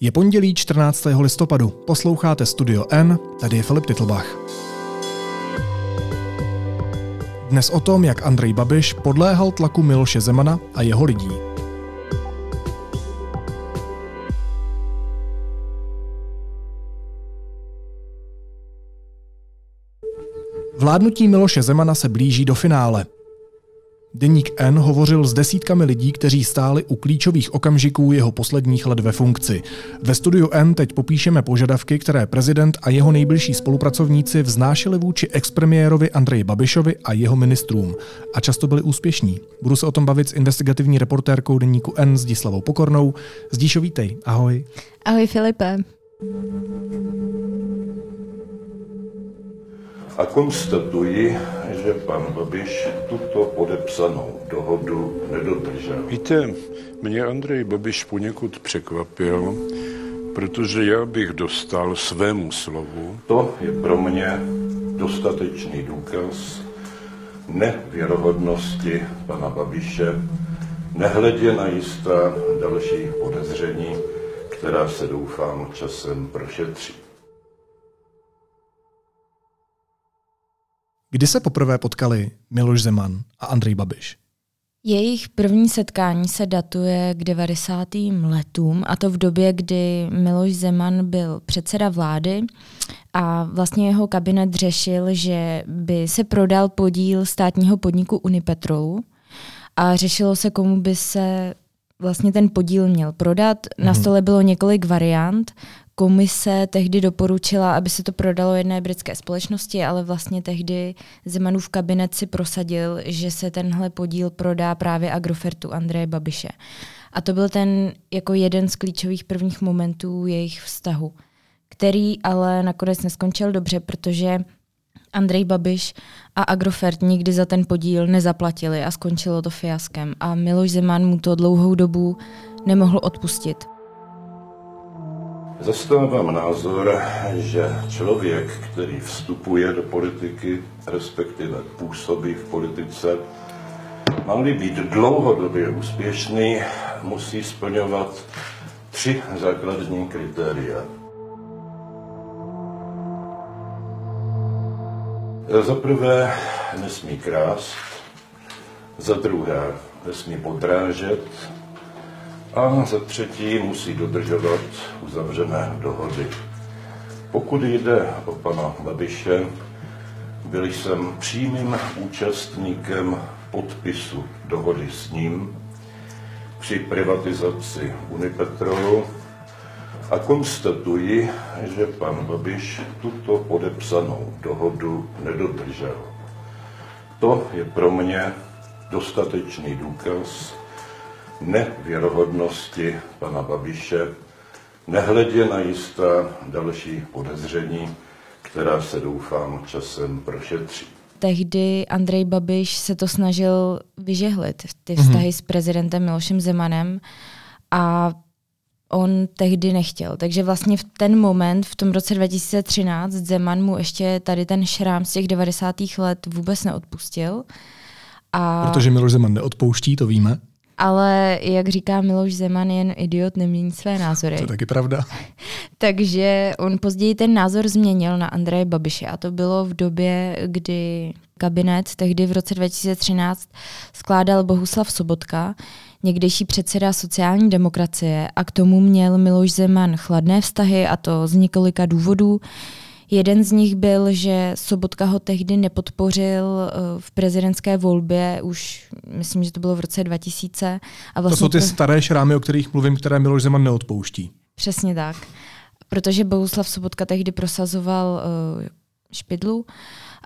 Je pondělí 14. listopadu. Posloucháte Studio N, tady je Filip Titlbach. Dnes o tom, jak Andrej Babiš podléhal tlaku Miloše Zemana a jeho lidí. Vládnutí Miloše Zemana se blíží do finále. Deník N hovořil s desítkami lidí, kteří stáli u klíčových okamžiků jeho posledních let ve funkci. Ve studiu N teď popíšeme požadavky, které prezident a jeho nejbližší spolupracovníci vznášeli vůči expremiérovi Andreji Babišovi a jeho ministrům. A často byli úspěšní. Budu se o tom bavit s investigativní reportérkou Deníku N Zdislavou Pokornou. Zdíšo, vítej. Ahoj. Ahoj Filipe. A konstatuji, že pan Babiš tuto podepsanou dohodu nedodržel. Víte, mě Andrej Babiš poněkud překvapil, protože já bych dostal svému slovu. To je pro mě dostatečný důkaz nevěrohodnosti pana Babiše, nehledě na jistá další podezření, která se doufám časem prošetří. Kdy se poprvé potkali Miloš Zeman a Andrej Babiš? Jejich první setkání se datuje k 90. letům a to v době, kdy Miloš Zeman byl předseda vlády a vlastně jeho kabinet řešil, že by se prodal podíl státního podniku Unipetrolu a řešilo se, komu by se vlastně ten podíl měl prodat. Na mhm. stole bylo několik variant. Komise tehdy doporučila, aby se to prodalo jedné britské společnosti, ale vlastně tehdy Zemanův kabinet si prosadil, že se tenhle podíl prodá právě Agrofertu Andreje Babiše. A to byl ten jako jeden z klíčových prvních momentů jejich vztahu, který ale nakonec neskončil dobře, protože Andrej Babiš a Agrofert nikdy za ten podíl nezaplatili a skončilo to fiaskem. A Miloš Zeman mu to dlouhou dobu nemohl odpustit. Zastávám názor, že člověk, který vstupuje do politiky, respektive působí v politice, má-li být dlouhodobě úspěšný, musí splňovat tři základní kritéria. Za prvé nesmí krást, za druhé nesmí podrážet a za třetí musí dodržovat uzavřené dohody. Pokud jde o pana Babiše, byl jsem přímým účastníkem podpisu dohody s ním při privatizaci Unipetrolu a konstatuji, že pan Babiš tuto podepsanou dohodu nedodržel. To je pro mě dostatečný důkaz nevěrohodnosti pana Babiše, nehledě na jistá další podezření, která se doufám časem prošetří. Tehdy Andrej Babiš se to snažil vyžehlit, ty mhm. vztahy mm-hmm. s prezidentem Milošem Zemanem a on tehdy nechtěl. Takže vlastně v ten moment, v tom roce 2013, Zeman mu ještě tady ten šrám z těch 90. let vůbec neodpustil. A... Protože Miloš Zeman neodpouští, to víme. Ale jak říká Miloš Zeman, jen idiot nemění své názory. To je taky pravda. Takže on později ten názor změnil na Andreje Babiše a to bylo v době, kdy kabinet tehdy v roce 2013 skládal Bohuslav Sobotka, někdejší předseda sociální demokracie a k tomu měl Miloš Zeman chladné vztahy a to z několika důvodů. Jeden z nich byl, že Sobotka ho tehdy nepodpořil eh, v prezidentské volbě, už myslím, že to bylo v roce 2000. A vlastně to jsou ty staré šrámy, o kterých mluvím, které Miloš Zeman neodpouští. Přesně tak. Protože Bohuslav Sobotka tehdy prosazoval uh, špidlu.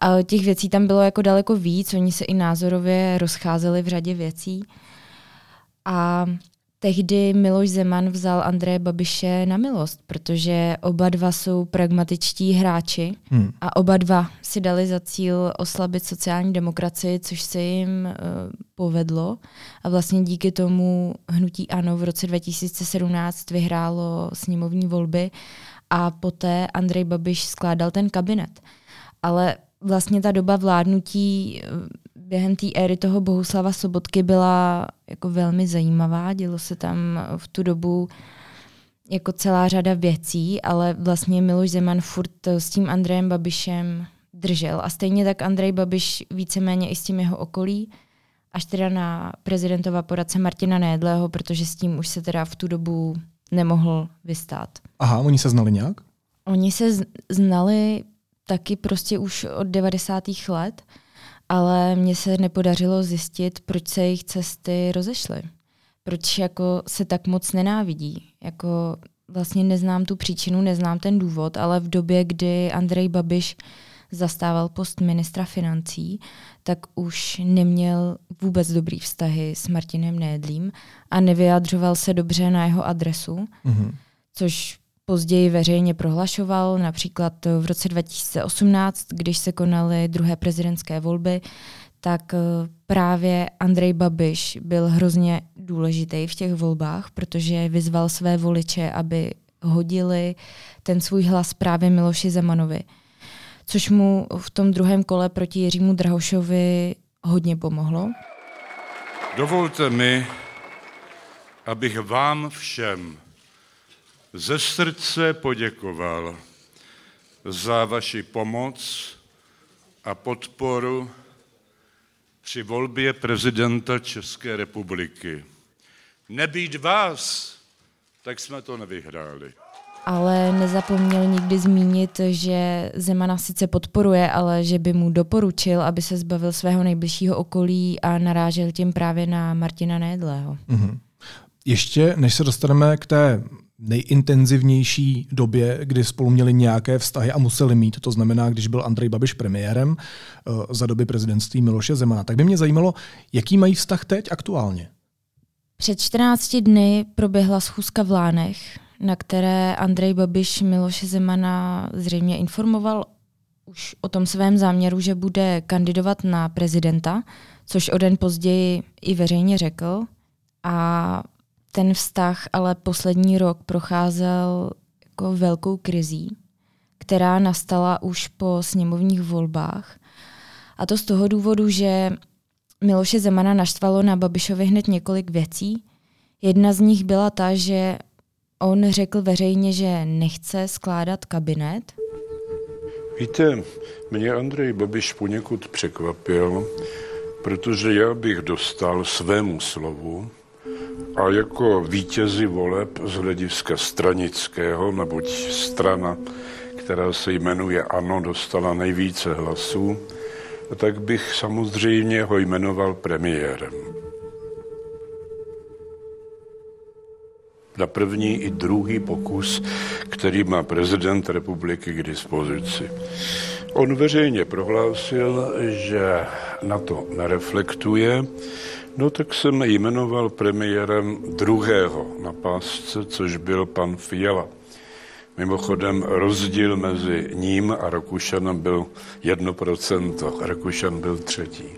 A těch věcí tam bylo jako daleko víc, oni se i názorově rozcházeli v řadě věcí. A tehdy Miloš Zeman vzal Andreje Babiše na milost, protože oba dva jsou pragmatičtí hráči hmm. a oba dva si dali za cíl oslabit sociální demokracii, což se jim uh, povedlo. A vlastně díky tomu hnutí ANO v roce 2017 vyhrálo sněmovní volby a poté Andrej Babiš skládal ten kabinet. Ale vlastně ta doba vládnutí během té éry toho Bohuslava Sobotky byla jako velmi zajímavá. Dělo se tam v tu dobu jako celá řada věcí, ale vlastně Miloš Zeman furt s tím Andrejem Babišem držel. A stejně tak Andrej Babiš víceméně i s tím jeho okolí, až teda na prezidentova poradce Martina Nédlého, protože s tím už se teda v tu dobu nemohl vystát. Aha, oni se znali nějak? Oni se znali taky prostě už od 90. let, ale mně se nepodařilo zjistit, proč se jejich cesty rozešly. Proč jako se tak moc nenávidí. Jako vlastně neznám tu příčinu, neznám ten důvod, ale v době, kdy Andrej Babiš zastával post ministra financí, tak už neměl vůbec dobrý vztahy s Martinem Nédlím a nevyjadřoval se dobře na jeho adresu, mm-hmm. což později veřejně prohlašoval, například v roce 2018, když se konaly druhé prezidentské volby, tak eh, právě Andrej Babiš byl hrozně důležitý v těch volbách, protože vyzval své voliče, aby hodili ten svůj hlas právě Miloši Zemanovi což mu v tom druhém kole proti Jiřímu Drahošovi hodně pomohlo. Dovolte mi, abych vám všem ze srdce poděkoval za vaši pomoc a podporu při volbě prezidenta České republiky. Nebýt vás, tak jsme to nevyhráli ale nezapomněl nikdy zmínit, že Zemana sice podporuje, ale že by mu doporučil, aby se zbavil svého nejbližšího okolí a narážel tím právě na Martina Nédlého. Mm-hmm. Ještě než se dostaneme k té nejintenzivnější době, kdy spolu měli nějaké vztahy a museli mít, to znamená, když byl Andrej Babiš premiérem uh, za doby prezidentství Miloše Zemana, tak by mě zajímalo, jaký mají vztah teď aktuálně. Před 14 dny proběhla schůzka v Lánech, na které Andrej Babiš Miloše Zemana zřejmě informoval už o tom svém záměru, že bude kandidovat na prezidenta, což o den později i veřejně řekl. A ten vztah ale poslední rok procházel jako velkou krizí, která nastala už po sněmovních volbách. A to z toho důvodu, že Miloše Zemana naštvalo na Babišovi hned několik věcí. Jedna z nich byla ta, že On řekl veřejně, že nechce skládat kabinet. Víte, mě Andrej Babiš poněkud překvapil, protože já bych dostal svému slovu a jako vítězi voleb z hlediska stranického, neboť strana, která se jmenuje ANO, dostala nejvíce hlasů, tak bych samozřejmě ho jmenoval premiérem. na první i druhý pokus, který má prezident republiky k dispozici. On veřejně prohlásil, že na to nereflektuje, no tak jsem jmenoval premiérem druhého na pásce, což byl pan Fiala. Mimochodem rozdíl mezi ním a Rakušanem byl 1%, Rakušan byl třetí.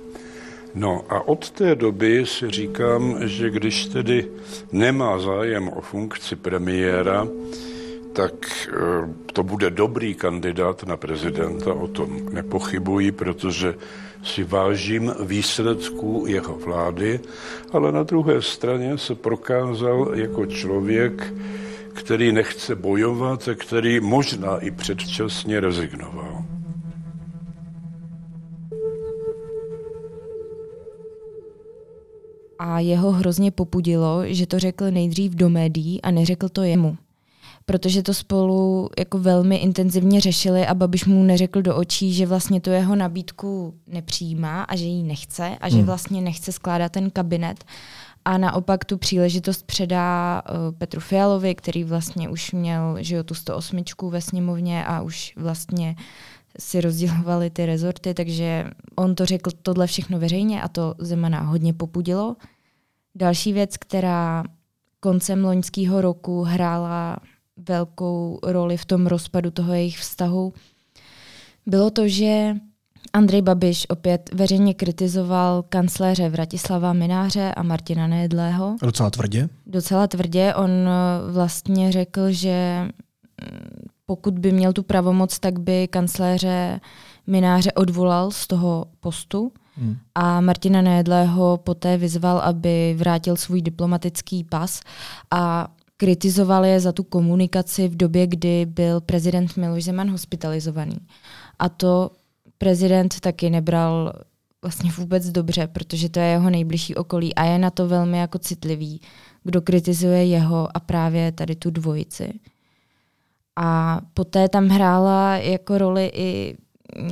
No a od té doby si říkám, že když tedy nemá zájem o funkci premiéra, tak eh, to bude dobrý kandidát na prezidenta, o tom nepochybuji, protože si vážím výsledků jeho vlády, ale na druhé straně se prokázal jako člověk, který nechce bojovat a který možná i předčasně rezignoval. a jeho hrozně popudilo, že to řekl nejdřív do médií a neřekl to jemu. Protože to spolu jako velmi intenzivně řešili a Babiš mu neřekl do očí, že vlastně tu jeho nabídku nepřijímá a že ji nechce a že hmm. vlastně nechce skládat ten kabinet a naopak tu příležitost předá uh, Petru Fialovi, který vlastně už měl že jo, tu 108 ve sněmovně a už vlastně si rozdělovali ty rezorty, takže on to řekl tohle všechno veřejně a to Zemana hodně popudilo. Další věc, která koncem loňského roku hrála velkou roli v tom rozpadu toho jejich vztahu, bylo to, že Andrej Babiš opět veřejně kritizoval kancléře Vratislava Mináře a Martina Nejedlého. Docela tvrdě? Docela tvrdě. On vlastně řekl, že mm, pokud by měl tu pravomoc, tak by kancléře Mináře odvolal z toho postu Hmm. A Martina Nejedlého poté vyzval, aby vrátil svůj diplomatický pas a kritizoval je za tu komunikaci v době, kdy byl prezident Miloš Zeman hospitalizovaný. A to prezident taky nebral vlastně vůbec dobře, protože to je jeho nejbližší okolí a je na to velmi jako citlivý, kdo kritizuje jeho a právě tady tu dvojici. A poté tam hrála jako roli i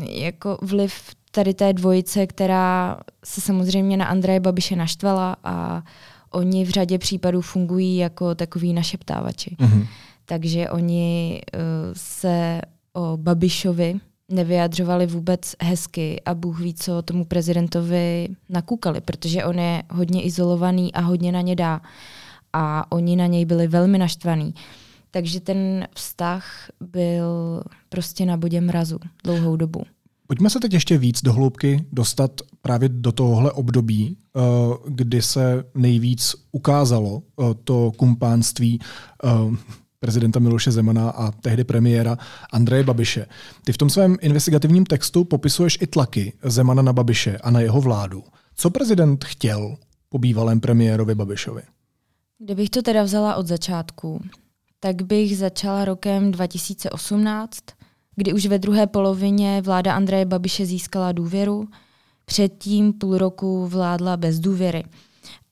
jako vliv tady té dvojice, která se samozřejmě na Andreje Babiše naštvala a oni v řadě případů fungují jako takový našeptávači. Mm-hmm. Takže oni uh, se o Babišovi nevyjadřovali vůbec hezky a Bůh ví, co tomu prezidentovi nakukali, protože on je hodně izolovaný a hodně na ně dá. A oni na něj byli velmi naštvaní. Takže ten vztah byl prostě na bodě mrazu dlouhou dobu. Pojďme se teď ještě víc do hloubky dostat právě do tohohle období, eh, kdy se nejvíc ukázalo eh, to kumpánství eh, prezidenta Miloše Zemana a tehdy premiéra Andreje Babiše. Ty v tom svém investigativním textu popisuješ i tlaky Zemana na Babiše a na jeho vládu. Co prezident chtěl po bývalém premiérovi Babišovi? Kdybych to teda vzala od začátku, tak bych začala rokem 2018, kdy už ve druhé polovině vláda Andreje Babiše získala důvěru, předtím půl roku vládla bez důvěry.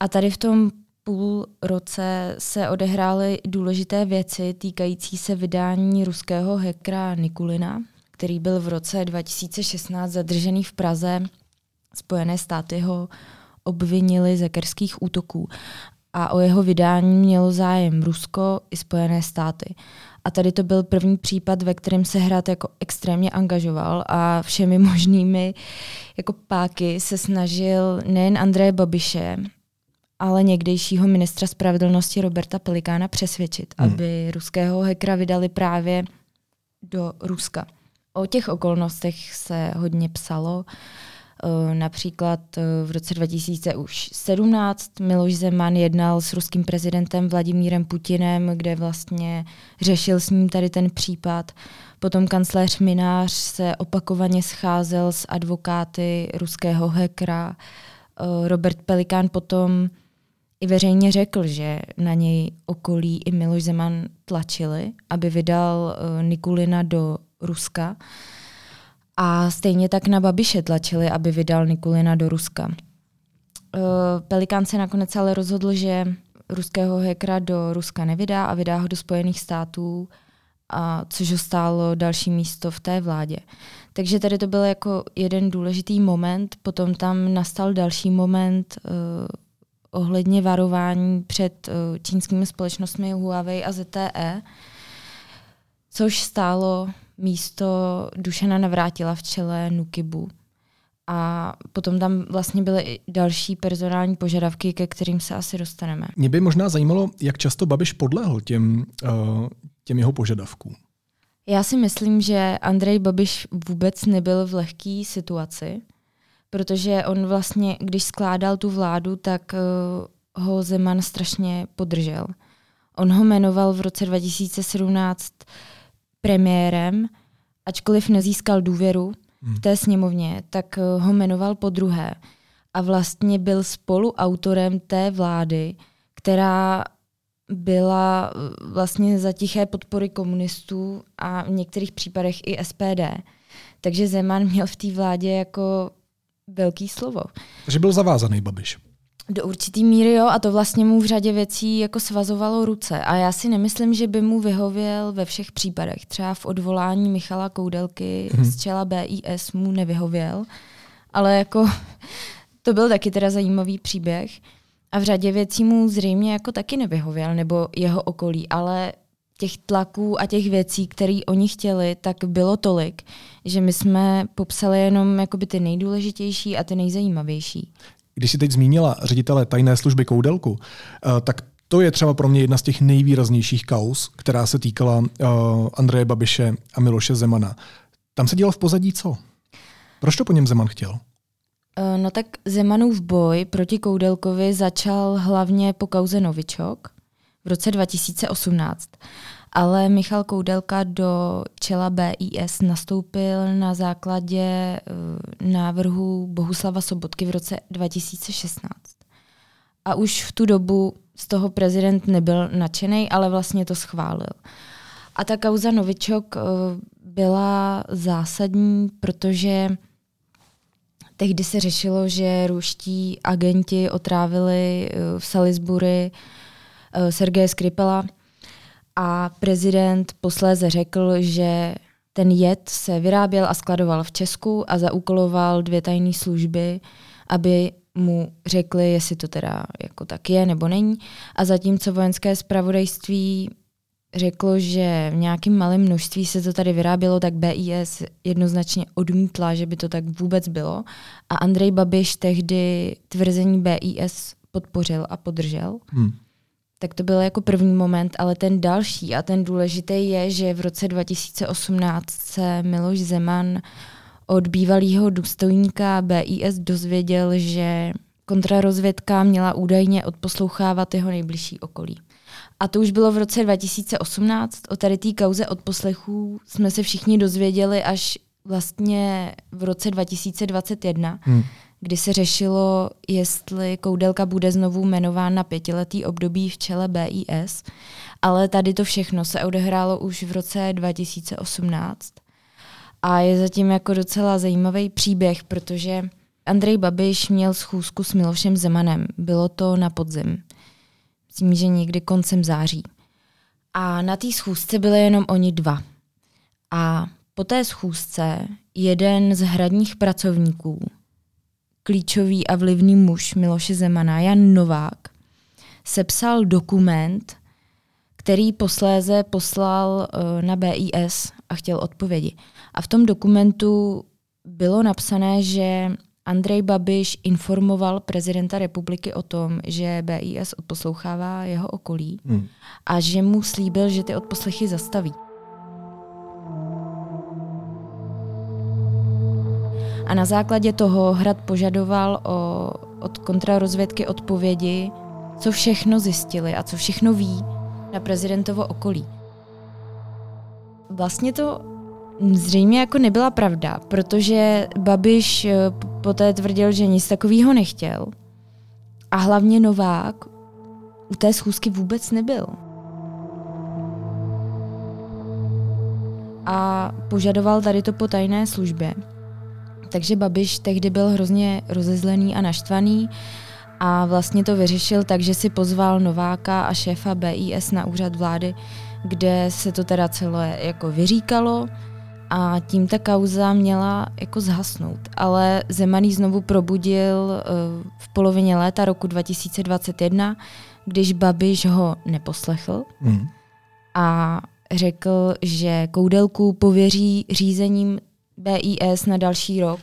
A tady v tom půl roce se odehrály důležité věci týkající se vydání ruského hekra Nikulina, který byl v roce 2016 zadržený v Praze. Spojené státy ho obvinili z hackerských útoků a o jeho vydání mělo zájem Rusko i Spojené státy. A tady to byl první případ, ve kterém se hrad jako extrémně angažoval a všemi možnými jako páky se snažil nejen Andreje Babiše, ale někdejšího ministra spravedlnosti Roberta Pelikána přesvědčit, hmm. aby ruského hekra vydali právě do Ruska. O těch okolnostech se hodně psalo. Eh, například eh, v roce 2017 Miloš Zeman jednal s ruským prezidentem Vladimírem Putinem, kde vlastně řešil s ním tady ten případ. Potom kancléř Minář se opakovaně scházel s advokáty ruského hekra. Eh, Robert Pelikán potom i veřejně řekl, že na něj okolí i Miloš Zeman tlačili, aby vydal Nikulina do Ruska. A stejně tak na Babiše tlačili, aby vydal Nikulina do Ruska. Eh, Pelikán se nakonec ale rozhodl, že ruského hekra do Ruska nevydá a vydá ho do Spojených států, a což ho stálo další místo v té vládě. Takže tady to byl jako jeden důležitý moment, potom tam nastal další moment uh, ohledně varování před uh, čínskými společnostmi Huawei a ZTE, což stálo místo Dušana Navrátila v čele Nukibu. A potom tam vlastně byly i další personální požadavky, ke kterým se asi dostaneme. Mě by možná zajímalo, jak často Babiš podlehl těm, uh, těm jeho požadavkům. Já si myslím, že Andrej Babiš vůbec nebyl v lehké situaci, protože on vlastně, když skládal tu vládu, tak uh, ho Zeman strašně podržel. On ho jmenoval v roce 2017 premiérem, ačkoliv nezískal důvěru v hmm. té sněmovně, tak eh, ho jmenoval po druhé. A vlastně byl spoluautorem té vlády, která byla eh, vlastně za tiché podpory komunistů a v některých případech i SPD. Takže Zeman měl v té vládě jako velký slovo. Takže byl zavázaný Babiš. Do určitý míry jo, a to vlastně mu v řadě věcí jako svazovalo ruce. A já si nemyslím, že by mu vyhověl ve všech případech. Třeba v odvolání Michala Koudelky mm-hmm. z čela BIS mu nevyhověl, ale jako to byl taky teda zajímavý příběh. A v řadě věcí mu zřejmě jako taky nevyhověl, nebo jeho okolí, ale těch tlaků a těch věcí, které oni chtěli, tak bylo tolik, že my jsme popsali jenom jakoby ty nejdůležitější a ty nejzajímavější. Když si teď zmínila ředitele tajné služby Koudelku, eh, tak to je třeba pro mě jedna z těch nejvýraznějších kaus, která se týkala uh, Andreje Babiše a Miloše Zemana. Tam se dělo v pozadí co? Proč to po něm Zeman chtěl? Uh, no tak Zemanův boj proti Koudelkovi začal hlavně po kauze Novičok v roce 2018 ale Michal Koudelka do čela BIS nastoupil na základě uh, návrhu Bohuslava Sobotky v roce 2016. A už v tu dobu z toho prezident nebyl nadšený, ale vlastně to schválil. A ta kauza Novičok uh, byla zásadní, protože tehdy se řešilo, že ruští agenti otrávili uh, v Salisbury Sergeje Skripela a prezident posléze řekl, že ten jed se vyráběl a skladoval v Česku a zaúkoloval dvě tajné služby, aby mu řekli, jestli to teda jako tak je nebo není. A zatímco vojenské zpravodajství řeklo, že v nějakém malém množství se to tady vyrábělo, tak BIS jednoznačně odmítla, že by to tak vůbec bylo. A Andrej Babiš tehdy tvrzení BIS podpořil a podržel. Hmm. Tak to byl jako první moment, ale ten další a ten důležitý je, že v roce 2018 se Miloš Zeman od bývalého důstojníka BIS dozvěděl, že kontrarozvědka měla údajně odposlouchávat jeho nejbližší okolí. A to už bylo v roce 2018. O tady té kauze odposlechů jsme se všichni dozvěděli až vlastně v roce 2021, hmm. Kdy se řešilo, jestli Koudelka bude znovu jmenován na pětiletý období v čele BIS. Ale tady to všechno se odehrálo už v roce 2018. A je zatím jako docela zajímavý příběh, protože Andrej Babiš měl schůzku s Milošem Zemanem. Bylo to na podzim. Myslím, že někdy koncem září. A na té schůzce byly jenom oni dva. A po té schůzce jeden z hradních pracovníků, klíčový a vlivný muž Miloše Zemana, Jan Novák, sepsal dokument, který posléze poslal uh, na BIS a chtěl odpovědi. A v tom dokumentu bylo napsané, že Andrej Babiš informoval prezidenta republiky o tom, že BIS odposlouchává jeho okolí hmm. a že mu slíbil, že ty odposlechy zastaví. A na základě toho Hrad požadoval o, od kontrarozvědky odpovědi, co všechno zjistili a co všechno ví na prezidentovo okolí. Vlastně to zřejmě jako nebyla pravda, protože Babiš eh, poté tvrdil, že nic takového nechtěl. A hlavně Novák u té schůzky vůbec nebyl. A požadoval tady to po tajné službě. Takže Babiš tehdy byl hrozně rozezlený a naštvaný a vlastně to vyřešil tak, že si pozval Nováka a šéfa BIS na úřad vlády, kde se to teda celé jako vyříkalo a tím ta kauza měla jako zhasnout. Ale Zemaný znovu probudil uh, v polovině léta roku 2021, když Babiš ho neposlechl mm. a řekl, že Koudelku pověří řízením BIS na další rok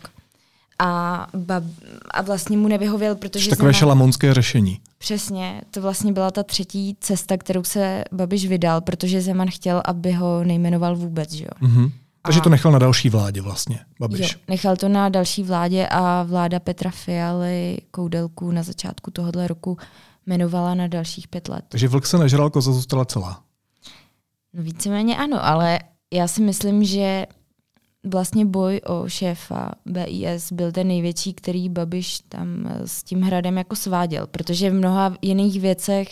a, bab, a vlastně mu nevyhověl, protože... Takové Zeman, šalamonské řešení. Přesně, to vlastně byla ta třetí cesta, kterou se Babiš vydal, protože Zeman chtěl, aby ho nejmenoval vůbec, že jo. Mm-hmm. Takže to nechal na další vládě vlastně, Babiš. Jo, nechal to na další vládě a vláda Petra Fialy Koudelku na začátku tohohle roku jmenovala na dalších pět let. Takže vlk se nežral, koza zůstala celá. No víceméně ano, ale já si myslím, že vlastně boj o šéfa BIS byl ten největší, který Babiš tam eh, s tím hradem jako sváděl, protože v mnoha jiných věcech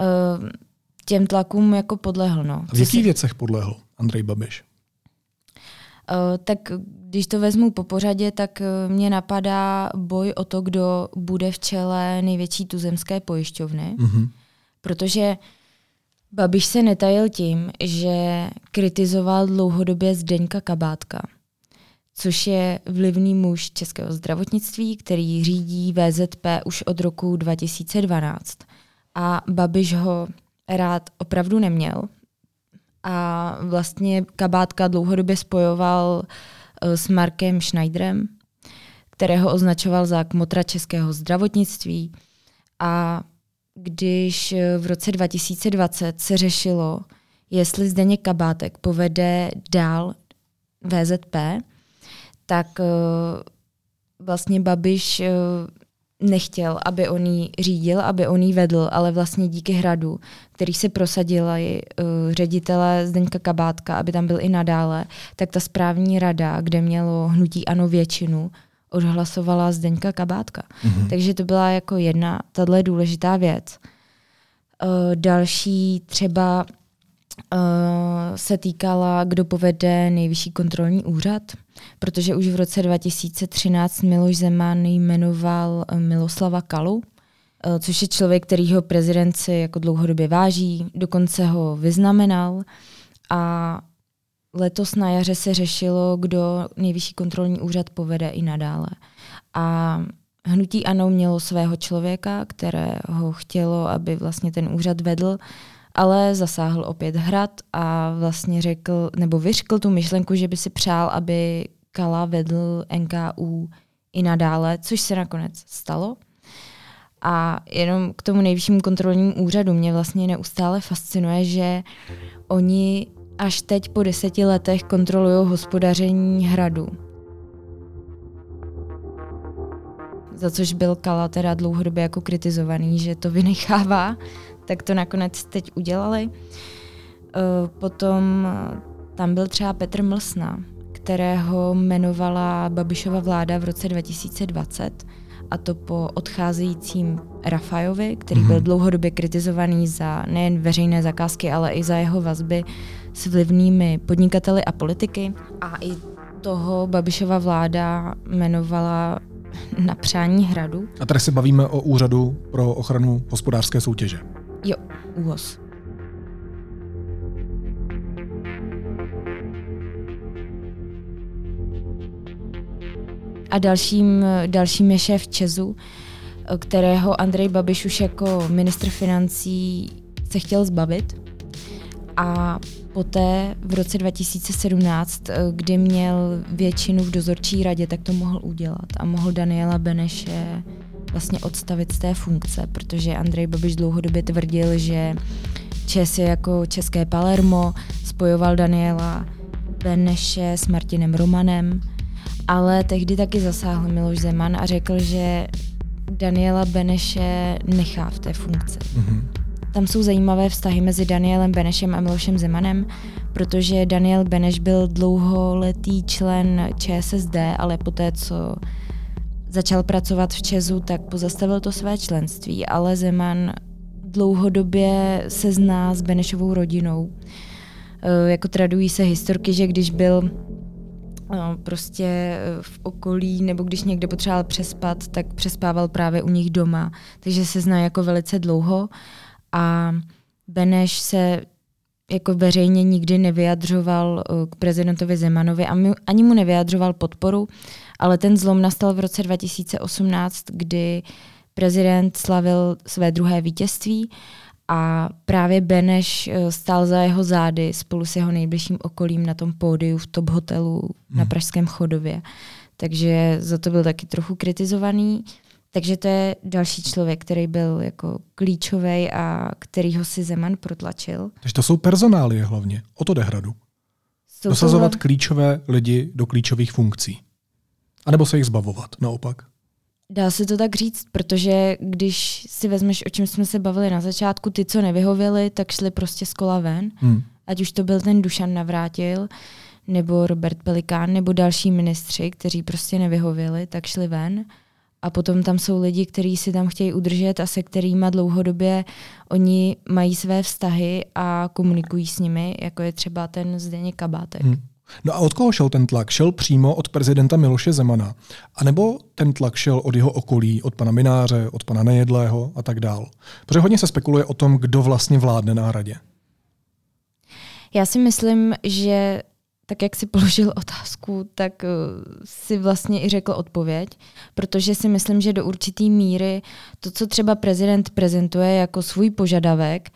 uh, těm tlakům jako podlehl. No. v jakých věcech podlehl Andrej Babiš? Uh, tak když to vezmu po pořadě, tak uh, mě napadá boj o to, kdo bude v čele největší tuzemské pojišťovny, mm-hmm. protože Babiš se netajil tím, že kritizoval dlouhodobě Zdeňka Kabátka, což je vlivný muž českého zdravotnictví, který řídí VZP už od roku 2012. A Babiš ho rád opravdu neměl, a vlastně Kabátka dlouhodobě spojoval eh, s Markem Schneiderem, kterého označoval za kmotra českého zdravotnictví. A když eh, v roce 2020 se řešilo, jestli Zdeněk Kabátek povede dál VZP, tak eh, vlastně Babiš nechtěl, aby on ji řídil, aby on ji vedl, ale vlastně díky hradu, který se prosadili uh, ředitele Zdeňka Kabátka, aby tam byl i nadále, tak ta správní rada, kde mělo hnutí ano většinu, odhlasovala Zdeňka Kabátka. Mm-hmm. Takže to byla jako jedna tahle důležitá věc. další třeba uh, se týkala, kdo povede nejvyšší kontrolní úřad, protože už v roce 2013 Miloš Zeman jmenoval Miloslava Kalu, Eh, což je člověk, kterýho prezident si jako dlouhodobě váží, dokonce ho vyznamenal a letos na jaře se řešilo, kdo nejvyšší kontrolní úřad povede i nadále. A hnutí ANO mělo svého člověka, kterého chtělo, aby vlastně ten úřad vedl, ale zasáhl opět hrad a vlastně řekl, nebo vyřkl tu myšlenku, že by si přál, aby Kala vedl NKU i nadále, což se nakonec stalo. A jenom k tomu nejvyššímu kontrolnímu úřadu mě vlastně neustále fascinuje, že oni až teď po deseti letech kontrolují hospodaření hradu. Za což byl Kala teda dlouhodobě jako kritizovaný, že to vynechává, tak to nakonec teď udělali. Eh, potom tam byl třeba Petr Mlsna, kterého jmenovala Babišova vláda v roce 2020 a to po odcházejícím Rafajovi, který mm-hmm. byl mhm. dlouhodobě kritizovaný za nejen veřejné zakázky, ale i za jeho vazby s vlivnými podnikateli a politiky. A i toho Babišova vláda jmenovala na přání hradu. A tady se bavíme o úřadu pro ochranu hospodářské soutěže. Jo, úhoz. A dalším, dalším je šéf Česu, kterého Andrej Babiš už jako ministr financí se chtěl zbavit. A poté v roce 2017, kdy měl většinu v dozorčí radě, tak to mohl udělat a mohl Daniela Beneše vlastně odstavit z té funkce, protože Andrej Babiš dlouhodobě tvrdil, že Čes je jako české Palermo, spojoval Daniela Beneše s Martinem Romanem ale tehdy taky zasáhl Miloš Zeman a řekl, že Daniela Beneše nechá v té funkci. Mm-hmm. Tam jsou zajímavé vztahy mezi Danielem Benešem a Milošem Zemanem, protože Daniel Beneš byl dlouholetý člen ČSSD, ale poté, co začal pracovat v Česu, tak pozastavil to své členství, ale Zeman dlouhodobě se zná s Benešovou rodinou. E, jako tradují se historky, že když byl no, prostě eh, v okolí, nebo když někde potřeboval přespat, tak přespával právě u nich doma. Takže se zná jako velice dlouho a Beneš se jako veřejně nikdy nevyjadřoval eh, k prezidentovi Zemanovi a ani mu nevyjadřoval podporu, ale ten zlom nastal v roce 2018, kdy prezident slavil své druhé vítězství a právě Beneš eh, stál za jeho zády spolu s jeho nejbližším okolím na tom pódiu v top hotelu hmm. na Pražském chodově. Takže za to byl taky trochu kritizovaný. Takže to je další člověk, který byl jako klíčový a kterýho si Zeman protlačil. Takže to jsou personály hlavně. O to jde hradu. Jsou Dosazovat klíčové lidi do klíčových funkcí. A nebo se jich zbavovat, naopak. Dá se to tak říct, protože když si vezmeš, o čem jsme se bavili na začátku, ty, co nevyhověli, tak šli prostě z kola ven. Hmm. Ať už to byl ten Dušan Navrátil, nebo Robert Pelikán, nebo další ministři, kteří prostě nevyhověli, tak šli ven. A potom tam jsou lidi, kteří si tam chtějí udržet a se kterými dlouhodobě oni mají své vztahy a komunikují s nimi, jako je třeba ten Zdeněk Kabátek. Hmm. No a od koho šel ten tlak? Šel přímo od prezidenta Miloše Zemana? A nebo ten tlak šel od jeho okolí, od pana Mináře, od pana Nejedlého a tak dál? Protože hodně se spekuluje o tom, kdo vlastně vládne na hradě. Já si myslím, že tak jak si položil otázku, tak uh, si vlastně i řekl odpověď, protože si myslím, že do určitý míry to, co třeba prezident prezentuje jako svůj požadavek,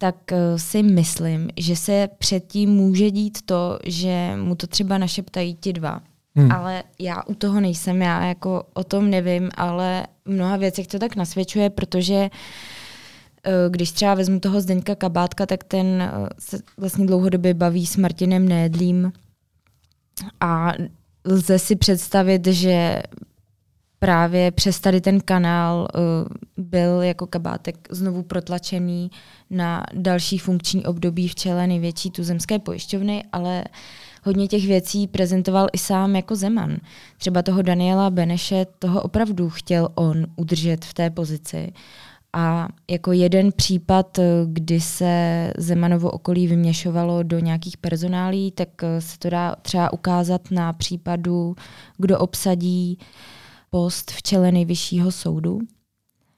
tak eh, si myslím, že se předtím může dít to, že mu to třeba našeptají ti dva. Hmm. Ale já u toho nejsem, já jako o tom nevím, ale v mnoha věcech to tak nasvědčuje, protože eh, když třeba vezmu toho Zdeňka Kabátka, tak ten eh, se vlastně dlouhodobě baví s Martinem Nédlím a lze si představit, že právě přes tady ten kanál uh, byl jako kabátek znovu protlačený na další funkční období v čele největší tuzemské pojišťovny, ale hodně těch věcí prezentoval i sám jako Zeman. Třeba toho Daniela Beneše, toho opravdu chtěl on udržet v té pozici. A jako jeden případ, kdy se Zemanovo okolí vyměšovalo do nějakých personálí, tak se to dá třeba ukázat na případu, kdo obsadí post v čele nejvyššího soudu.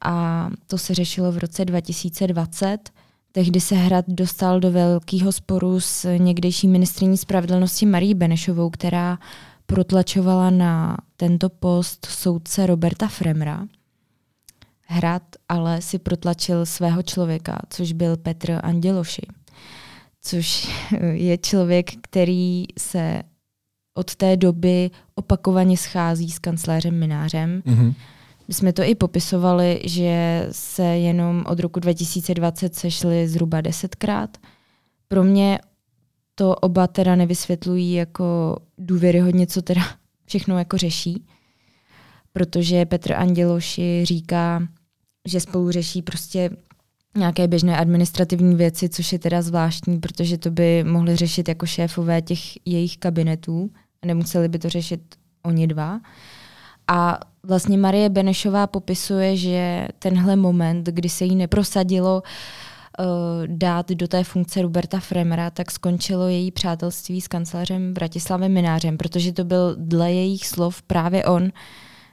A to se řešilo v roce 2020. Tehdy se Hrad dostal do velkého sporu s někdejší ministriní spravedlnosti Marí Benešovou, která protlačovala na tento post soudce Roberta Fremra. Hrad ale si protlačil svého člověka, což byl Petr Anděloši, což je člověk, který se od té doby opakovaně schází s kancléřem Minářem. Mm-hmm. My jsme to i popisovali, že se jenom od roku 2020 sešli zhruba desetkrát. Pro mě to oba teda nevysvětlují jako důvěryhodně, co teda všechno jako řeší. Protože Petr Anděloši říká, že spolu řeší prostě nějaké běžné administrativní věci, což je teda zvláštní, protože to by mohli řešit jako šéfové těch jejich kabinetů a nemuseli by to řešit oni dva. A vlastně Marie Benešová popisuje, že tenhle moment, kdy se jí neprosadilo uh, dát do té funkce Roberta Fremera, tak skončilo její přátelství s kancelářem Bratislavem Minářem, protože to byl dle jejich slov právě on,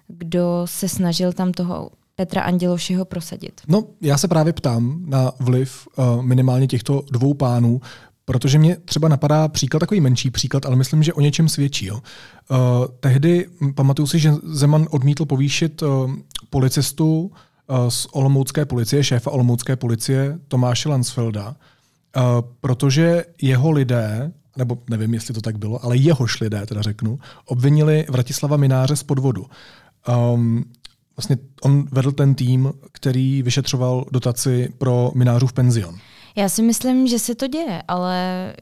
kdo se snažil tam toho Petra Andělošiho prosadit. No, já se právě ptám na vliv uh, minimálně těchto dvou pánů, protože mě třeba napadá příklad, takový menší příklad, ale myslím, že o něčem svědčí. Jo. Uh, tehdy pamatuju si, že Zeman odmítl povýšit uh, policistu uh, z Olomoucké policie, šéfa Olomoucké policie Tomáše Lansfelda, uh, protože jeho lidé, nebo nevím, jestli to tak bylo, ale jehož lidé, teda řeknu, obvinili Vratislava Mináře z podvodu. Um, vlastně on vedl ten tým, který vyšetřoval dotaci pro minářův penzion. Já si myslím, že se to děje, ale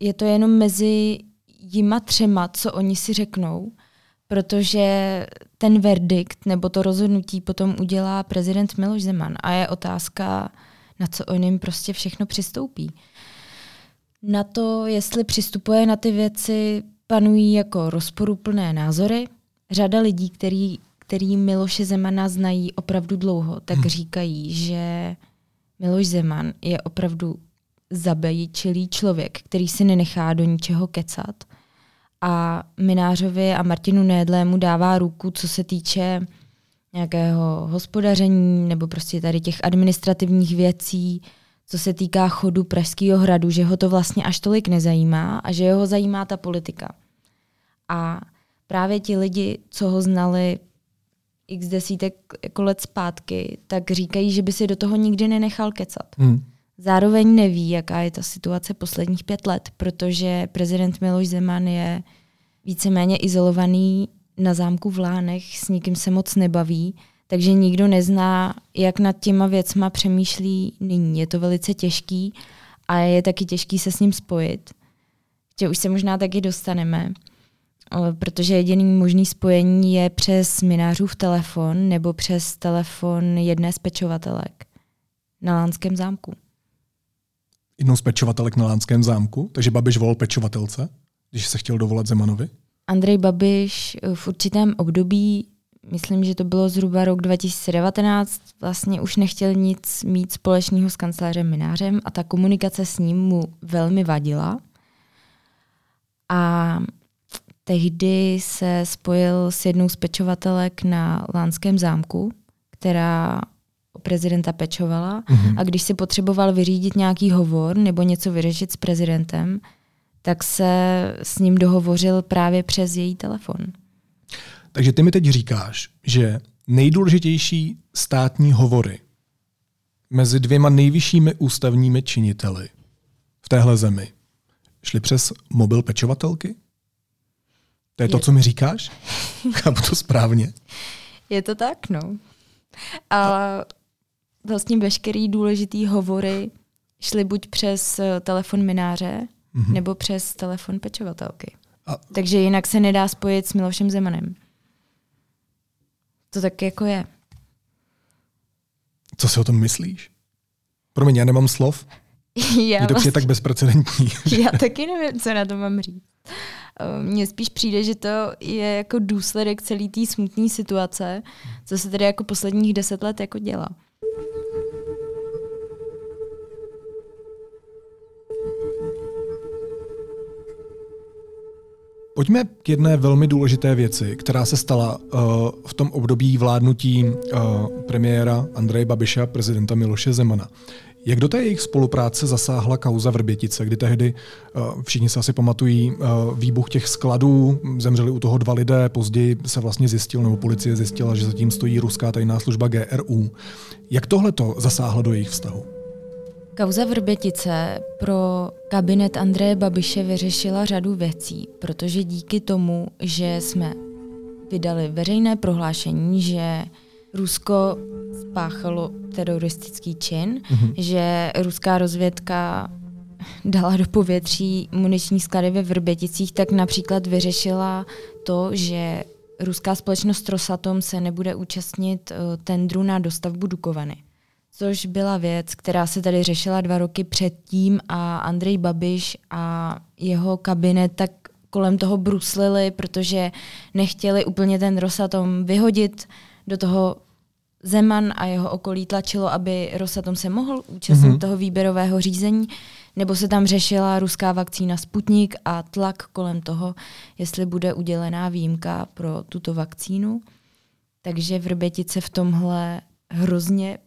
je to jenom mezi jima třema, co oni si řeknou, protože ten verdikt nebo to rozhodnutí potom udělá prezident Miloš Zeman a je otázka, na co on jim prostě všechno přistoupí. Na to, jestli přistupuje na ty věci, panují jako rozporuplné názory. Řada lidí, který, který Miloše Zemana znají opravdu dlouho, tak hmm. říkají, že Miloš Zeman je opravdu zabejičilý člověk, který si nenechá do ničeho kecat. A Minářovi a Martinu Nédlému dává ruku, co se týče nějakého hospodaření nebo prostě tady těch administrativních věcí, co se týká chodu Pražského hradu, že ho to vlastně až tolik nezajímá a že ho zajímá ta politika. A právě ti lidi, co ho znali x desítek jako let zpátky, tak říkají, že by si do toho nikdy nenechal kecat. Hmm. Zároveň neví, jaká je ta situace posledních pět let, protože prezident Miloš Zeman je víceméně izolovaný na zámku v Lánech, s nikým se moc nebaví, takže nikdo nezná, jak nad těma věcma přemýšlí nyní. Je to velice těžký a je taky těžký se s ním spojit. Že už se možná taky dostaneme protože jediný možný spojení je přes minářův telefon nebo přes telefon jedné z pečovatelek na Lánském zámku. Jednou z pečovatelek na Lánském zámku? Takže Babiš volal pečovatelce, když se chtěl dovolat Zemanovi? Andrej Babiš v určitém období, myslím, že to bylo zhruba rok 2019, vlastně už nechtěl nic mít společného s kancelářem Minářem a ta komunikace s ním mu velmi vadila. A tehdy se spojil s jednou z pečovatelek na Lánském zámku, která prezidenta pečovala mm-hmm. a když si potřeboval vyřídit nějaký hovor nebo něco vyřešit s prezidentem, tak se s ním dohovořil právě přes její telefon. Takže ty mi teď říkáš, že nejdůležitější státní hovory mezi dvěma nejvyššími ústavními činiteli v téhle zemi šly přes mobil pečovatelky? To je, je to, co mi říkáš? Chápu to správně? Je to tak, no. A vlastně veškerý důležitý hovory šly buď přes eh, telefon mináře, mm-hmm. nebo přes telefon pečovatelky. A... Takže jinak se nedá spojit s Milošem Zemanem. To tak jako je. Co si o tom myslíš? Promiň, já nemám slov. Já je to vlastně... tak bezprecedentní. Já taky nevím, co na to mám říct. Eh, mně spíš přijde, že to je jako důsledek celé té smutné situace, co se tedy jako posledních deset let jako dělá. Pojďme k jedné velmi důležité věci, která se stala uh, v tom období vládnutí uh, premiéra Andreje Babiša, prezidenta Miloše Zemana. Jak do té jejich spolupráce zasáhla kauza Vrbětice, kdy tehdy uh, všichni se asi pamatují uh, výbuch těch skladů, zemřeli u toho dva lidé, později se vlastně zjistil, nebo policie zjistila, že zatím stojí ruská tajná služba GRU. Jak tohle to zasáhlo do jejich vztahu? Kauza Vrbětice pro kabinet Andreje Babiše vyřešila řadu věcí, protože díky tomu, že jsme vydali veřejné prohlášení, že Rusko spáchalo teroristický čin, mm-hmm. že ruská rozvědka dala do povětří muniční sklady ve Vrběticích, tak například vyřešila to, že ruská společnost Rosatom se nebude účastnit uh, tendru na dostavbu Dukovany což byla věc, která se tady řešila dva roky předtím a Andrej Babiš a jeho kabinet tak kolem toho bruslili, protože nechtěli úplně ten Rosatom vyhodit do toho Zeman a jeho okolí tlačilo, aby Rosatom se mohl účastnit mm-hmm. toho výběrového řízení, nebo se tam řešila ruská vakcína Sputnik a tlak kolem toho, jestli bude udělená výjimka pro tuto vakcínu. Takže Vrbětice v tomhle hrozně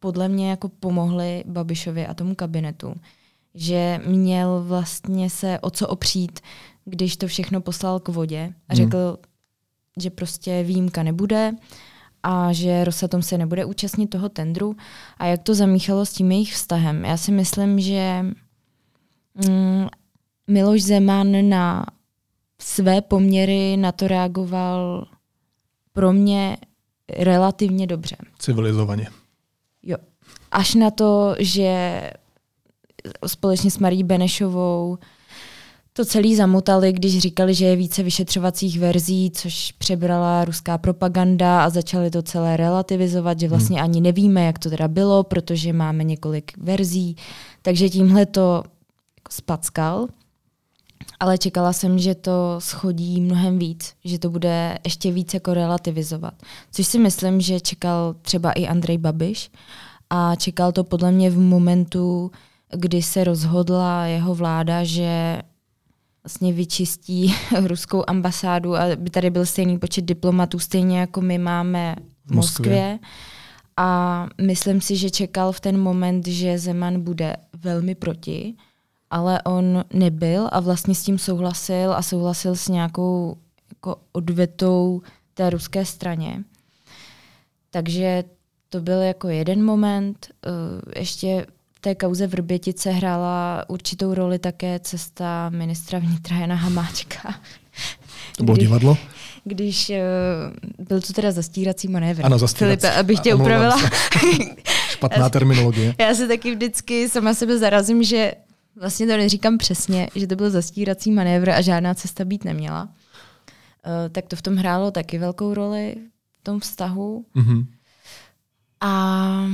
podle mě jako pomohli Babišovi a tomu kabinetu, že měl vlastně se o co opřít, když to všechno poslal k vodě a hmm. řekl, hmm. že prostě výjimka nebude a že Rosatom se nebude účastnit toho tendru a jak to zamíchalo s tím jejich vztahem. Já si myslím, že mm, Miloš Zeman na své poměry na to reagoval pro mě relativně dobře. Civilizovaně. Jo. Až na to, že společně s Marí Benešovou to celý zamotali, když říkali, že je více vyšetřovacích verzí, což přebrala ruská propaganda a začali to celé relativizovat, že vlastně hmm. ani nevíme, jak to teda bylo, protože máme několik verzí. Takže tímhle to jako spackal. Ale čekala jsem, že to schodí mnohem víc, že to bude ještě víc jako relativizovat. Což si myslím, že čekal třeba i Andrej Babiš a čekal to podle mě v momentu, kdy se rozhodla jeho vláda, že vlastně vyčistí ruskou ambasádu, aby tady byl stejný počet diplomatů, stejně jako my máme v Moskvě. Moskvě. A myslím si, že čekal v ten moment, že Zeman bude velmi proti, ale on nebyl a vlastně s tím souhlasil a souhlasil s nějakou jako odvetou té ruské straně. Takže to byl jako jeden moment. Eh, ještě té kauze Vrbětice hrála určitou roli také cesta ministra vnitra Jana Hamáčka. To bylo divadlo? Když uh, byl to teda zastírací manévr. Ano, zastírací. Filipe, abych tě upravila. Špatná terminologie. Já se taky vždycky sama sebe zarazím, že Vlastně to neříkám přesně, že to byl zastírací manévr a žádná cesta být neměla. Uh, tak to v tom hrálo taky velkou roli v tom vztahu. Mm-hmm. A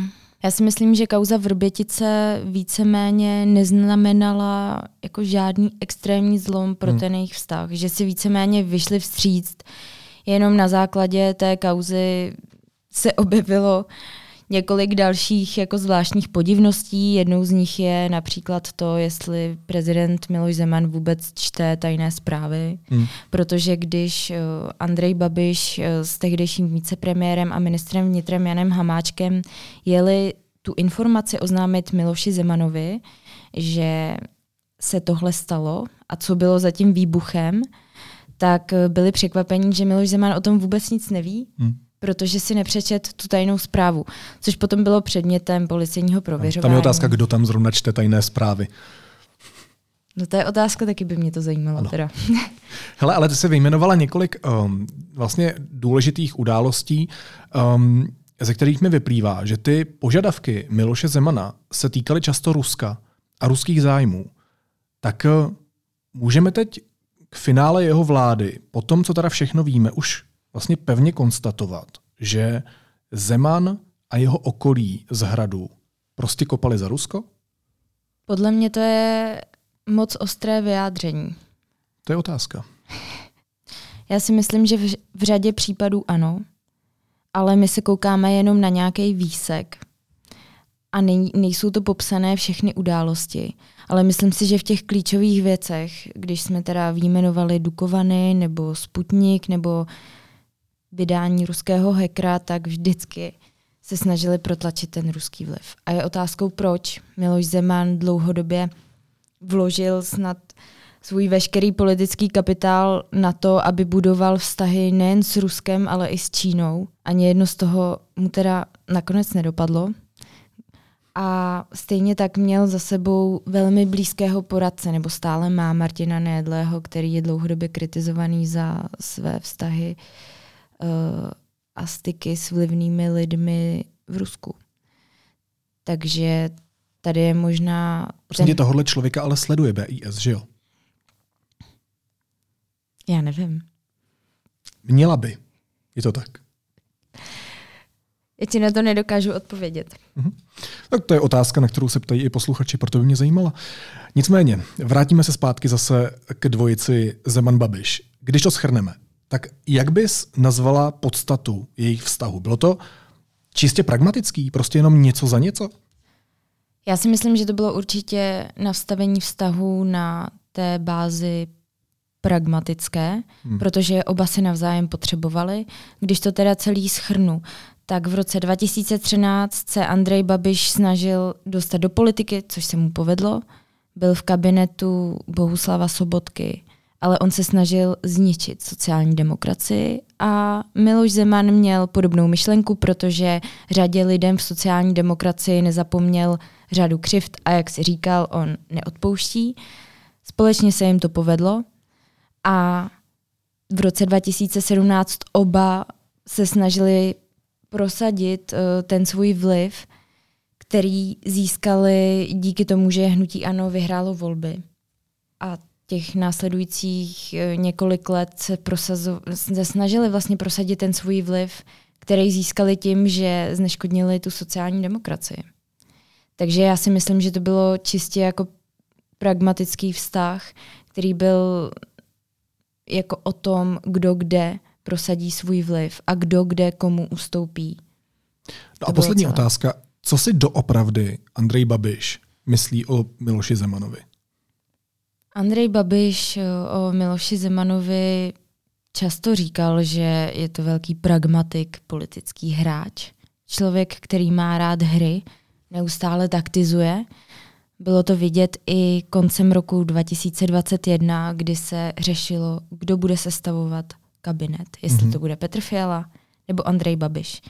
já si myslím, že kauza Vrbětice víceméně neznamenala jako žádný extrémní zlom pro mm. ten jejich vztah. Že si víceméně vyšli vstříct. Jenom na základě té kauzy se objevilo několik dalších jako zvláštních podivností. Jednou z nich je například to, jestli prezident Miloš Zeman vůbec čte tajné zprávy, hmm. protože když uh, Andrej Babiš uh, s tehdejším vicepremiérem a ministrem vnitrem Janem Hamáčkem jeli tu informaci oznámit Miloši Zemanovi, že se tohle stalo a co bylo za tím výbuchem, tak uh, byli překvapení, že Miloš Zeman o tom vůbec nic neví. Hmm protože si nepřečet tu tajnou zprávu, což potom bylo předmětem policejního prověřování. Tam je otázka, kdo tam zrovna čte tajné zprávy. No to je otázka, taky by mě to zajímalo ano. teda. Hele, ale ty se vyjmenovala několik um, vlastně důležitých událostí, um, ze kterých mi vyplývá, že ty požadavky Miloše Zemana se týkaly často Ruska a ruských zájmů. Tak uh, můžeme teď k finále jeho vlády, po tom, co teda všechno víme, už vlastně pevně konstatovat, že Zeman a jeho okolí z hradu prostě kopali za Rusko? Podle mě to je moc ostré vyjádření. To je otázka. Já si myslím, že v, v řadě případů ano, ale my se koukáme jenom na nějaký výsek a nej, nejsou to popsané všechny události. Ale myslím si, že v těch klíčových věcech, když jsme teda výjmenovali Dukovany nebo Sputnik nebo vydání ruského hekra, tak vždycky se snažili protlačit ten ruský vliv. A je otázkou, proč Miloš Zeman dlouhodobě vložil snad svůj veškerý politický kapitál na to, aby budoval vztahy nejen s Ruskem, ale i s Čínou. Ani jedno z toho mu teda nakonec nedopadlo. A stejně tak měl za sebou velmi blízkého poradce, nebo stále má Martina Nédlého, který je dlouhodobě kritizovaný za své vztahy uh, a styky s vlivnými lidmi v Rusku. Takže tady je možná... Prosím ten... tohohle člověka ale sleduje BIS, že jo? Já nevím. Měla by. Je to tak. Já ti na to nedokážu odpovědět. Mhm. Tak to je otázka, na kterou se ptají i posluchači, proto by mě zajímala. Nicméně, vrátíme se zpátky zase k dvojici Zeman Babiš. Když to schrneme, tak jak bys nazvala podstatu jejich vztahu? Bylo to čistě pragmatický, prostě jenom něco za něco? Já si myslím, že to bylo určitě nastavení vztahu na té bázi pragmatické, hmm. protože oba si navzájem potřebovali. Když to teda celý schrnu, tak v roce 2013 se Andrej Babiš snažil dostat do politiky, což se mu povedlo. Byl v kabinetu Bohuslava Sobotky, ale on se snažil zničit sociální demokracii a Miloš Zeman měl podobnou myšlenku, protože řadě lidem v sociální demokracii nezapomněl řadu křivt a jak si říkal, on neodpouští. Společně se jim to povedlo a v roce 2017 oba se snažili prosadit uh, ten svůj vliv, který získali díky tomu, že hnutí ANO vyhrálo volby. A těch následujících uh, několik let se, prosazo- se snažili vlastně prosadit ten svůj vliv, který získali tím, že zneškodnili tu sociální demokracii. Takže já si myslím, že to bylo čistě jako pragmatický vztah, který byl jako o tom, kdo kde prosadí svůj vliv a kdo kde komu ustoupí. No a poslední celé. otázka. Co si doopravdy Andrej Babiš myslí o Miloši Zemanovi? Andrej Babiš eh, o Miloši Zemanovi často říkal, že je to velký pragmatik, politický hráč. Člověk, který má rád hry, neustále taktizuje bylo to vidět i koncem roku 2021, kdy se řešilo, kdo bude sestavovat kabinet. Jestli mm-hmm. to bude Petr Fiala nebo Andrej Babiš.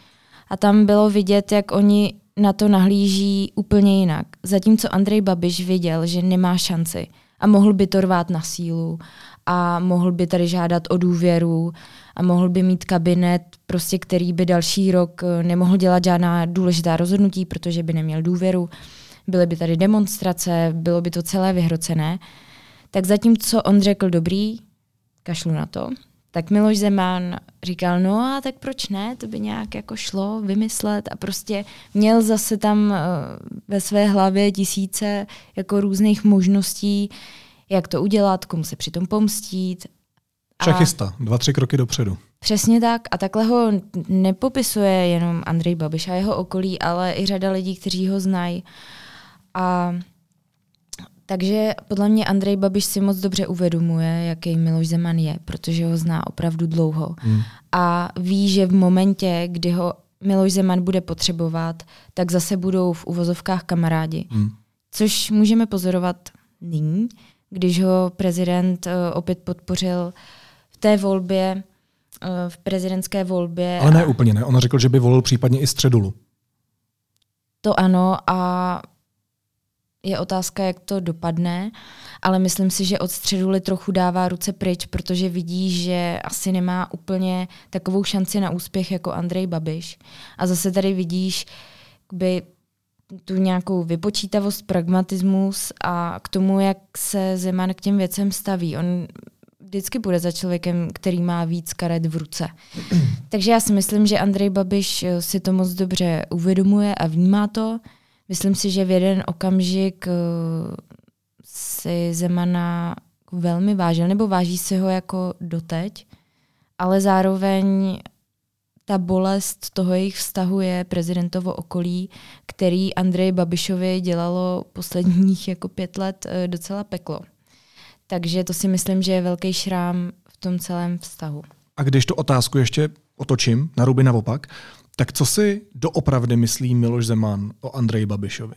A tam bylo vidět, jak oni na to nahlíží úplně jinak. Zatímco Andrej Babiš viděl, že nemá šanci a mohl by to rvát na sílu a mohl by tady žádat o důvěru a mohl by mít kabinet, prostě který by další rok eh, nemohl dělat žádná důležitá rozhodnutí, protože by neměl důvěru byly by tady demonstrace, bylo by to celé vyhrocené. Tak zatímco on řekl dobrý, kašlu na to, tak Miloš Zeman říkal, no a tak proč ne, to by nějak jako šlo vymyslet a prostě měl zase tam uh, ve své hlavě tisíce jako různých možností, jak to udělat, komu se přitom pomstít. Šachista, dva, tři kroky dopředu. Přesně tak a takhle ho nepopisuje jenom Andrej Babiš a jeho okolí, ale i řada lidí, kteří ho znají. A takže podle mě Andrej Babiš si moc dobře uvědomuje, jaký Miloš Zeman je, protože ho zná opravdu dlouho. Hmm. A ví, že v momentě, kdy ho Miloš Zeman bude potřebovat, tak zase budou v uvozovkách kamarádi. Hmm. Což můžeme pozorovat nyní, když ho prezident uh, opět podpořil v té volbě, uh, v prezidentské volbě. Ale ne úplně, ne. On řekl, že by volil případně i středulu. To ano a je otázka, jak to dopadne, ale myslím si, že od středu trochu dává ruce pryč, protože vidí, že asi nemá úplně takovou šanci na úspěch jako Andrej Babiš. A zase tady vidíš by tu nějakou vypočítavost, pragmatismus a k tomu, jak se Zeman k těm věcem staví. On vždycky bude za člověkem, který má víc karet v ruce. Takže já si myslím, že Andrej Babiš si to moc dobře uvědomuje a vnímá to. Myslím si, že v jeden okamžik eh, si Zemana velmi vážil, nebo váží si ho jako doteď, ale zároveň ta bolest toho jejich vztahu je prezidentovo okolí, který Andrej Babišovi dělalo posledních jako pět let eh, docela peklo. Takže to si myslím, že je velký šrám v tom celém vztahu. A když tu otázku ještě otočím na ruby naopak, tak co si doopravdy myslí Miloš Zeman o Andreji Babišovi?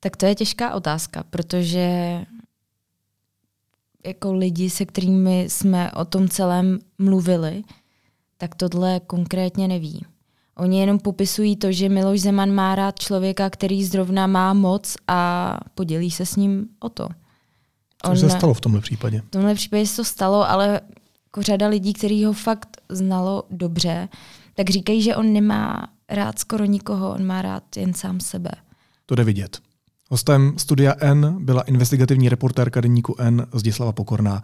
Tak to je těžká otázka, protože jako lidi, se kterými jsme o tom celém mluvili, tak tohle konkrétně neví. Oni jenom popisují to, že Miloš Zeman má rád člověka, který zrovna má moc a podělí se s ním o to. Co On, se stalo v tomhle případě? V tomhle případě se to stalo, ale jako řada lidí, který ho fakt znalo dobře, tak říkají, že on nemá rád skoro nikoho, on má rád jen sám sebe. To jde vidět. Hostem studia N byla investigativní reportérka deníku N Zdislava Pokorná.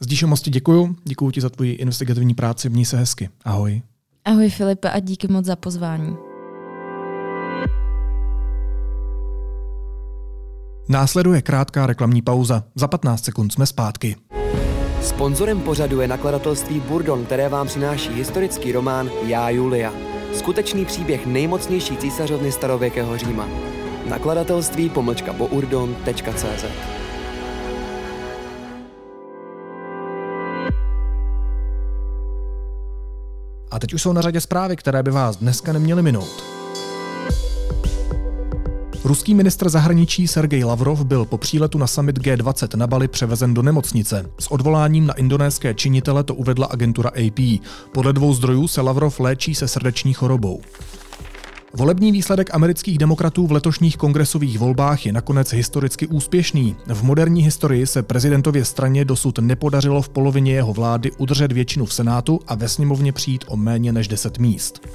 Zdíšo moc ti děkuju, děkuji ti za tvoji investigativní práci, měj se hezky. Ahoj. Ahoj Filipe a díky moc za pozvání. Následuje krátká reklamní pauza. Za 15 sekund jsme zpátky. Sponzorem pořadu je nakladatelství Burdon, které vám přináší historický román Já Julia. Skutečný příběh nejmocnější císařovny starověkého Říma. Nakladatelství pomlčka bourdon.cz A teď už jsou na řadě zprávy, které by vás dneska neměly minout. Ruský ministr zahraničí Sergej Lavrov byl po příletu na summit G20 na Bali převezen do nemocnice. S odvoláním na indonéské činitele to uvedla agentura AP. Podle dvou zdrojů se Lavrov léčí se srdeční chorobou. Volební výsledek amerických demokratů v letošních kongresových volbách je nakonec historicky úspěšný. V moderní historii se prezidentově straně dosud nepodařilo v polovině jeho vlády udržet většinu v Senátu a ve sněmovně přijít o méně než 10 míst.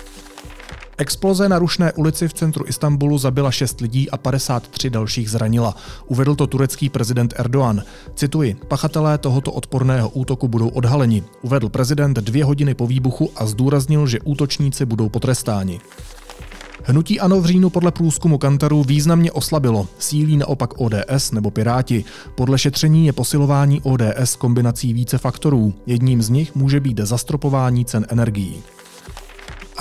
Exploze na Rušné ulici v centru Istanbulu zabila 6 lidí a 53 dalších zranila. Uvedl to turecký prezident Erdoğan. Cituji, pachatelé tohoto odporného útoku budou odhaleni. Uvedl prezident dvě hodiny po výbuchu a zdůraznil, že útočníci budou potrestáni. Hnutí ANO v říjnu podle průzkumu Kantaru významně oslabilo, sílí naopak ODS nebo Piráti. Podle šetření je posilování ODS kombinací více faktorů. Jedním z nich může být zastropování cen energií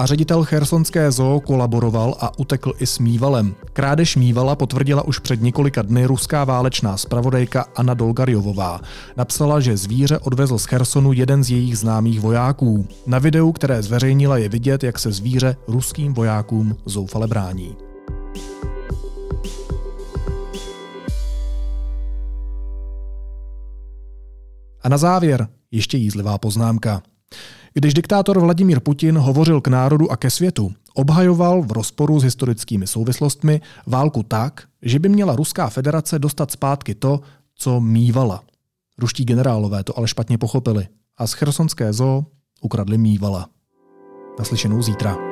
a ředitel Chersonské zoo kolaboroval a utekl i s Mývalem. Krádež Mývala potvrdila už před několika dny ruská válečná zpravodajka Anna Dolgarjovová. Napsala, že zvíře odvezl z Chersonu jeden z jejich známých vojáků. Na videu, které zveřejnila, je vidět, jak se zvíře ruským vojákům zoufale brání. A na závěr ještě jízlivá poznámka. Když diktátor Vladimír Putin hovořil k národu a ke světu, obhajoval v rozporu s historickými souvislostmi válku tak, že by měla Ruská federace dostat zpátky to, co mývala. Ruští generálové to ale špatně pochopili a z chersonské zoo ukradli mývala. Naslyšenou zítra.